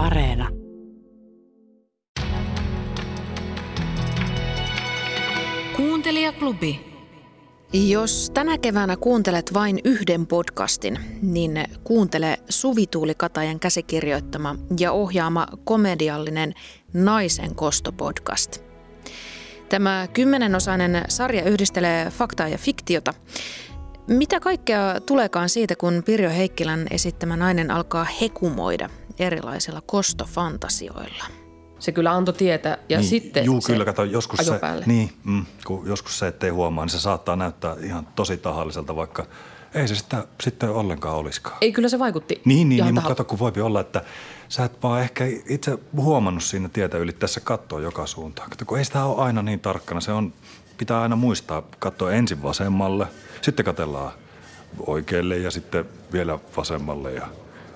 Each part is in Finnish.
Areena. Kuuntelijaklubi. Jos tänä keväänä kuuntelet vain yhden podcastin, niin kuuntele Suvi Tuuli Katajan käsikirjoittama ja ohjaama komediallinen Naisen kosto-podcast. Tämä kymmenenosainen sarja yhdistelee faktaa ja fiktiota. Mitä kaikkea tuleekaan siitä, kun Pirjo Heikkilän esittämä nainen alkaa hekumoida erilaisilla kostofantasioilla? Se kyllä antoi tietä ja niin, sitten Juu, se kyllä, kato, joskus se, päälle. niin, mm, kun joskus se, ettei huomaa, niin se saattaa näyttää ihan tosi tahalliselta, vaikka ei se sitä sitten ollenkaan olisikaan. Ei, kyllä se vaikutti. Niin, niin, niin mutta kato, kun voipi olla, että sä et vaan ehkä itse huomannut siinä tietä ylittäessä katsoa joka suuntaan. Kato, kun ei sitä ole aina niin tarkkana. Se on, pitää aina muistaa katsoa ensin vasemmalle, sitten katellaan oikealle ja sitten vielä vasemmalle ja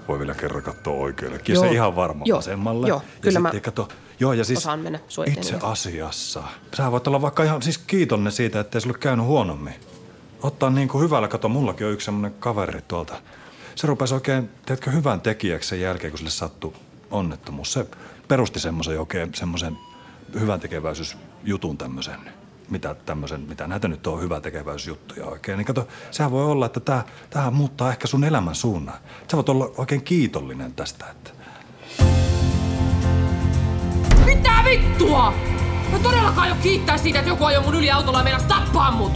voi vielä kerran katsoa oikealle. Ja se ihan varma Joo. vasemmalle. Joo, ja kyllä mä kato, joo, ja siis osaan mennä itse asiassa. Sä voit olla vaikka ihan siis kiitollinen siitä, ettei sulle käynyt huonommin. Ottaa niin kuin hyvällä, kato, mullakin on yksi semmoinen kaveri tuolta. Se rupesi oikein, teetkö, hyvän tekijäksi sen jälkeen, kun sille sattui onnettomuus. Se perusti semmoisen oikein semmoisen hyvän tekeväisyysjutun tämmöisen. Mitä tämmöisen, mitä näitä nyt on hyvä tekeväisyysjuttuja oikein. Niin kato, sehän voi olla, että tämä, tämä muuttaa ehkä sun elämän suunnan. Sä voit olla oikein kiitollinen tästä, että Mitä vittua? Mä todellakaan jo kiittää siitä, että joku ajoi mun yli autolla ja meinas tappaa mut.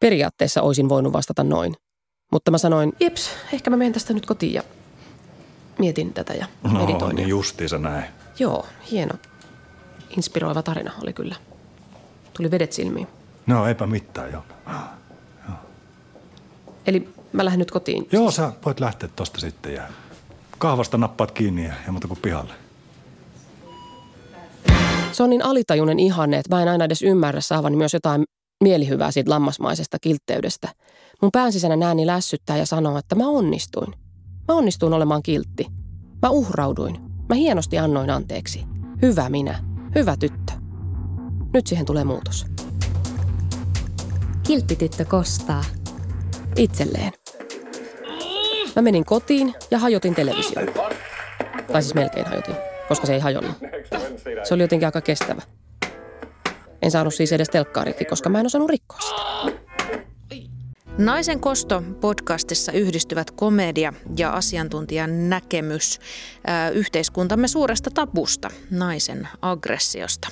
Periaatteessa olisin voinut vastata noin. Mutta mä sanoin, jeps, ehkä mä menen tästä nyt kotiin ja mietin tätä ja no meditoin. niin ja- justiinsa näin. Joo, hieno. Inspiroiva tarina oli kyllä. Tuli vedet silmiin. No eipä mitään, joo. Eli mä lähden nyt kotiin. Joo, sä voit lähteä tosta sitten ja kahvasta nappaat kiinni ja, ja muuta kuin pihalle. Se on niin alitajuinen ihanne, että mä en aina edes ymmärrä saavani myös jotain mielihyvää siitä lammasmaisesta kiltteydestä. Mun pään sisällä nääni lässyttää ja sanoo, että mä onnistuin. Mä onnistuin olemaan kiltti. Mä uhrauduin. Mä hienosti annoin anteeksi. Hyvä minä. Hyvä tyttö. Nyt siihen tulee muutos. Kilttityttö kostaa. Itselleen. Mä menin kotiin ja hajotin television. Tai siis melkein hajotin, koska se ei hajonnut. Se oli jotenkin aika kestävä. En saanut siis edes telkkaarikki, koska mä en osannut rikkoa sitä. Naisen kosto podcastissa yhdistyvät komedia ja asiantuntijan näkemys yhteiskuntamme suuresta tabusta, naisen aggressiosta.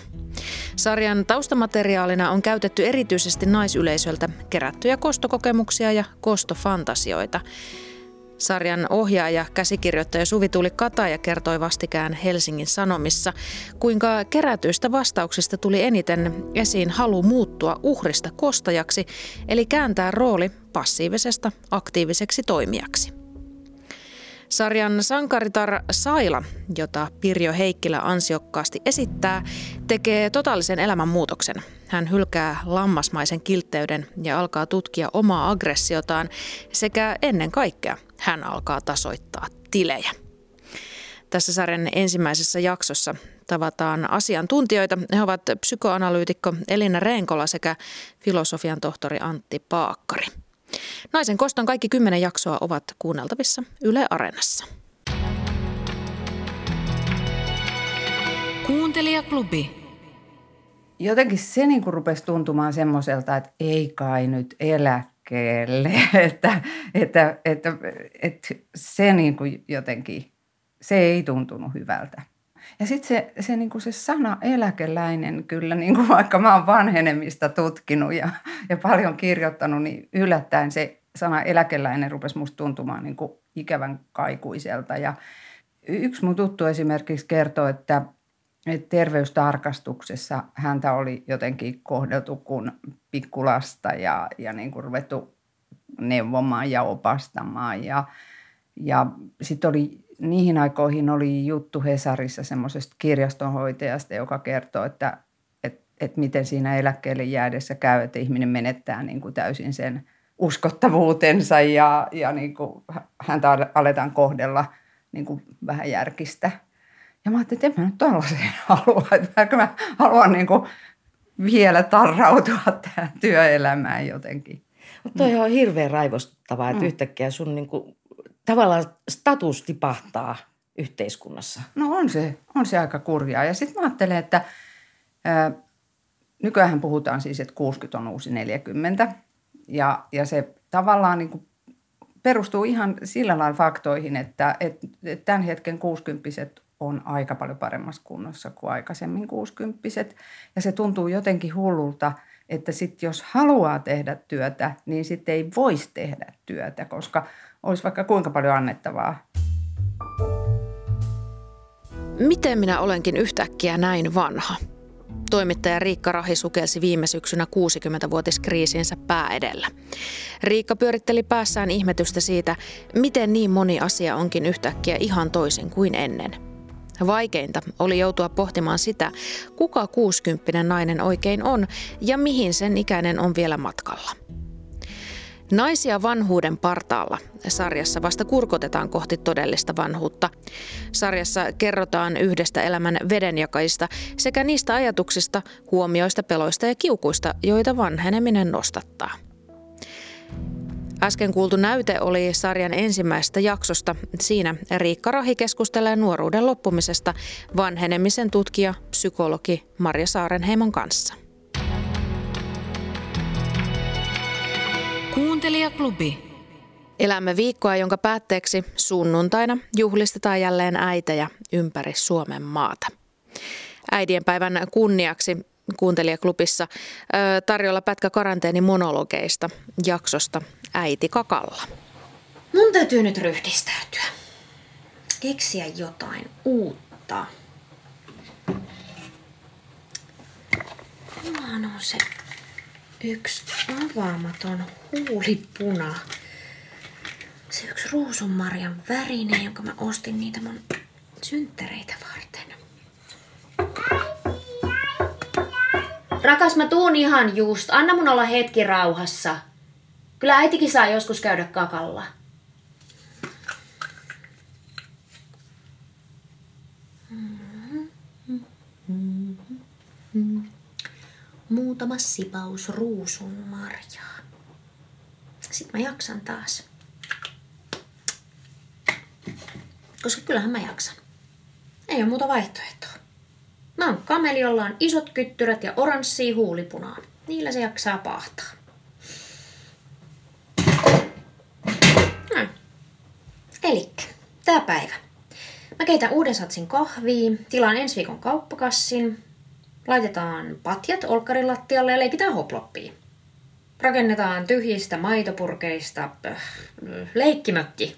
Sarjan taustamateriaalina on käytetty erityisesti naisyleisöltä kerättyjä kostokokemuksia ja kostofantasioita. Sarjan ohjaaja, käsikirjoittaja Suvi Tuuli Kataja kertoi vastikään Helsingin Sanomissa, kuinka kerätyistä vastauksista tuli eniten esiin halu muuttua uhrista kostajaksi, eli kääntää rooli passiivisesta aktiiviseksi toimijaksi. Sarjan sankaritar Saila, jota Pirjo Heikkilä ansiokkaasti esittää, tekee totaalisen elämänmuutoksen. Hän hylkää lammasmaisen kiltteyden ja alkaa tutkia omaa aggressiotaan sekä ennen kaikkea hän alkaa tasoittaa tilejä. Tässä sarjan ensimmäisessä jaksossa tavataan asiantuntijoita. He ovat psykoanalyytikko Elina Reenkola sekä filosofian tohtori Antti Paakkari. Naisen koston kaikki kymmenen jaksoa ovat kuunneltavissa Yle Areenassa. Kuuntelijaklubi. Jotenkin se niin kuin rupesi tuntumaan semmoiselta, että ei kai nyt eläkkeelle, että, että, että, että se niin kuin jotenkin, se ei tuntunut hyvältä. Ja sitten se, se, niin kuin se sana eläkeläinen kyllä, niin kuin vaikka mä oon vanhenemista tutkinut ja, ja paljon kirjoittanut, niin yllättäen se sana eläkeläinen rupesi musta tuntumaan niin kuin ikävän kaikuiselta. Ja yksi mun tuttu esimerkiksi kertoo, että että terveystarkastuksessa häntä oli jotenkin kohdeltu kuin pikkulasta ja, ja niin kuin ruvettu neuvomaan ja opastamaan. Ja, ja sitten oli, niihin aikoihin oli juttu Hesarissa semmoisesta kirjastonhoitajasta, joka kertoo, että et, et miten siinä eläkkeelle jäädessä käy, että ihminen menettää niin kuin täysin sen uskottavuutensa ja, ja niin kuin häntä aletaan kohdella niin kuin vähän järkistä. Ja mä ajattelin, että en mä nyt tällaiseen halua. Että mä haluan niin kuin vielä tarrautua tähän työelämään jotenkin. Mutta toi on hirveän raivostavaa, että yhtäkkiä sun niinku, tavallaan status tipahtaa yhteiskunnassa? No on se, on se aika kurjaa. Ja sitten mä ajattelen, että ää, nykyään puhutaan siis, että 60 on uusi 40. Ja, ja se tavallaan niin kuin perustuu ihan sillä lailla faktoihin, että, että tämän hetken 60 on aika paljon paremmassa kunnossa kuin aikaisemmin 60 Ja se tuntuu jotenkin hullulta, että sitten jos haluaa tehdä työtä, niin sitten ei voisi tehdä työtä, koska olisi vaikka kuinka paljon annettavaa. Miten minä olenkin yhtäkkiä näin vanha? Toimittaja Riikka Rahi sukelsi viime syksynä 60-vuotiskriisinsä pää edellä. Riikka pyöritteli päässään ihmetystä siitä, miten niin moni asia onkin yhtäkkiä ihan toisin kuin ennen. Vaikeinta oli joutua pohtimaan sitä, kuka 60 nainen oikein on ja mihin sen ikäinen on vielä matkalla. Naisia vanhuuden partaalla sarjassa vasta kurkotetaan kohti todellista vanhuutta. Sarjassa kerrotaan yhdestä elämän vedenjakajista sekä niistä ajatuksista, huomioista, peloista ja kiukuista, joita vanheneminen nostattaa. Äsken kuultu näyte oli sarjan ensimmäisestä jaksosta. Siinä Riikka Rahi keskustelee nuoruuden loppumisesta vanhenemisen tutkija, psykologi Marja Saarenheimon kanssa. Kuuntelijaklubi. Elämme viikkoa, jonka päätteeksi sunnuntaina juhlistetaan jälleen äitejä ympäri Suomen maata. Äidienpäivän kunniaksi kuuntelijaklubissa tarjolla pätkä karanteeni monologeista jaksosta Äiti kakalla. Mun täytyy nyt ryhdistäytyä. Keksiä jotain uutta. Mulla on se yksi avaamaton huulipuna. Se yksi ruusunmarjan värinen, jonka mä ostin niitä mun synttäreitä varten. Rakas, mä tuun ihan just. Anna mun olla hetki rauhassa. Kyllä äitikin saa joskus käydä kakalla. Muutama sipaus ruusun marjaa. Sitten mä jaksan taas. Koska kyllähän mä jaksan. Ei ole muuta vaihtoehtoa. Mä oon kameli, jolla on isot kyttyrät ja oranssia huulipunaa. Niillä se jaksaa pahtaa. Hmm. Elikkä, tää päivä. Mä keitän uuden satsin kahvia, tilaan ensi viikon kauppakassin, laitetaan patjat olkkarin lattialle ja leikitään hoploppia. Rakennetaan tyhjistä maitopurkeista äh, leikkimökki.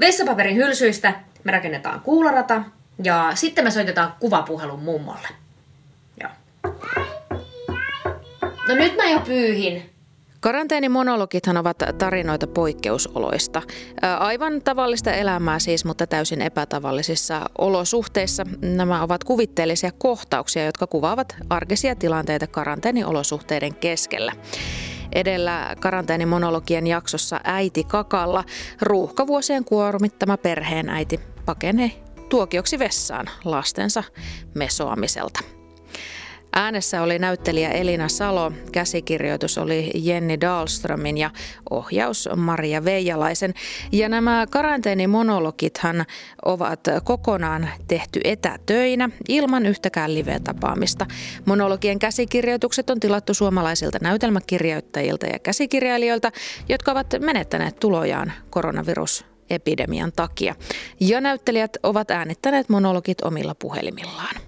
Vessapaperin hylsyistä me rakennetaan kuularata ja sitten me soitetaan kuvapuhelun mummolle. Joo. No nyt mä jo pyyhin. Karanteenimonologithan ovat tarinoita poikkeusoloista. Aivan tavallista elämää siis, mutta täysin epätavallisissa olosuhteissa. Nämä ovat kuvitteellisia kohtauksia, jotka kuvaavat arkisia tilanteita karanteeniolosuhteiden keskellä. Edellä karanteenimonologien jaksossa äiti kakalla ruuhkavuosien kuormittama perheen äiti pakenee tuokioksi vessaan lastensa mesoamiselta. Äänessä oli näyttelijä Elina Salo, käsikirjoitus oli Jenni Dahlströmin ja ohjaus Maria Veijalaisen. Ja nämä karanteenimonologithan ovat kokonaan tehty etätöinä ilman yhtäkään live-tapaamista. Monologien käsikirjoitukset on tilattu suomalaisilta näytelmäkirjoittajilta ja käsikirjailijoilta, jotka ovat menettäneet tulojaan koronavirus epidemian takia. Ja näyttelijät ovat äänittäneet monologit omilla puhelimillaan.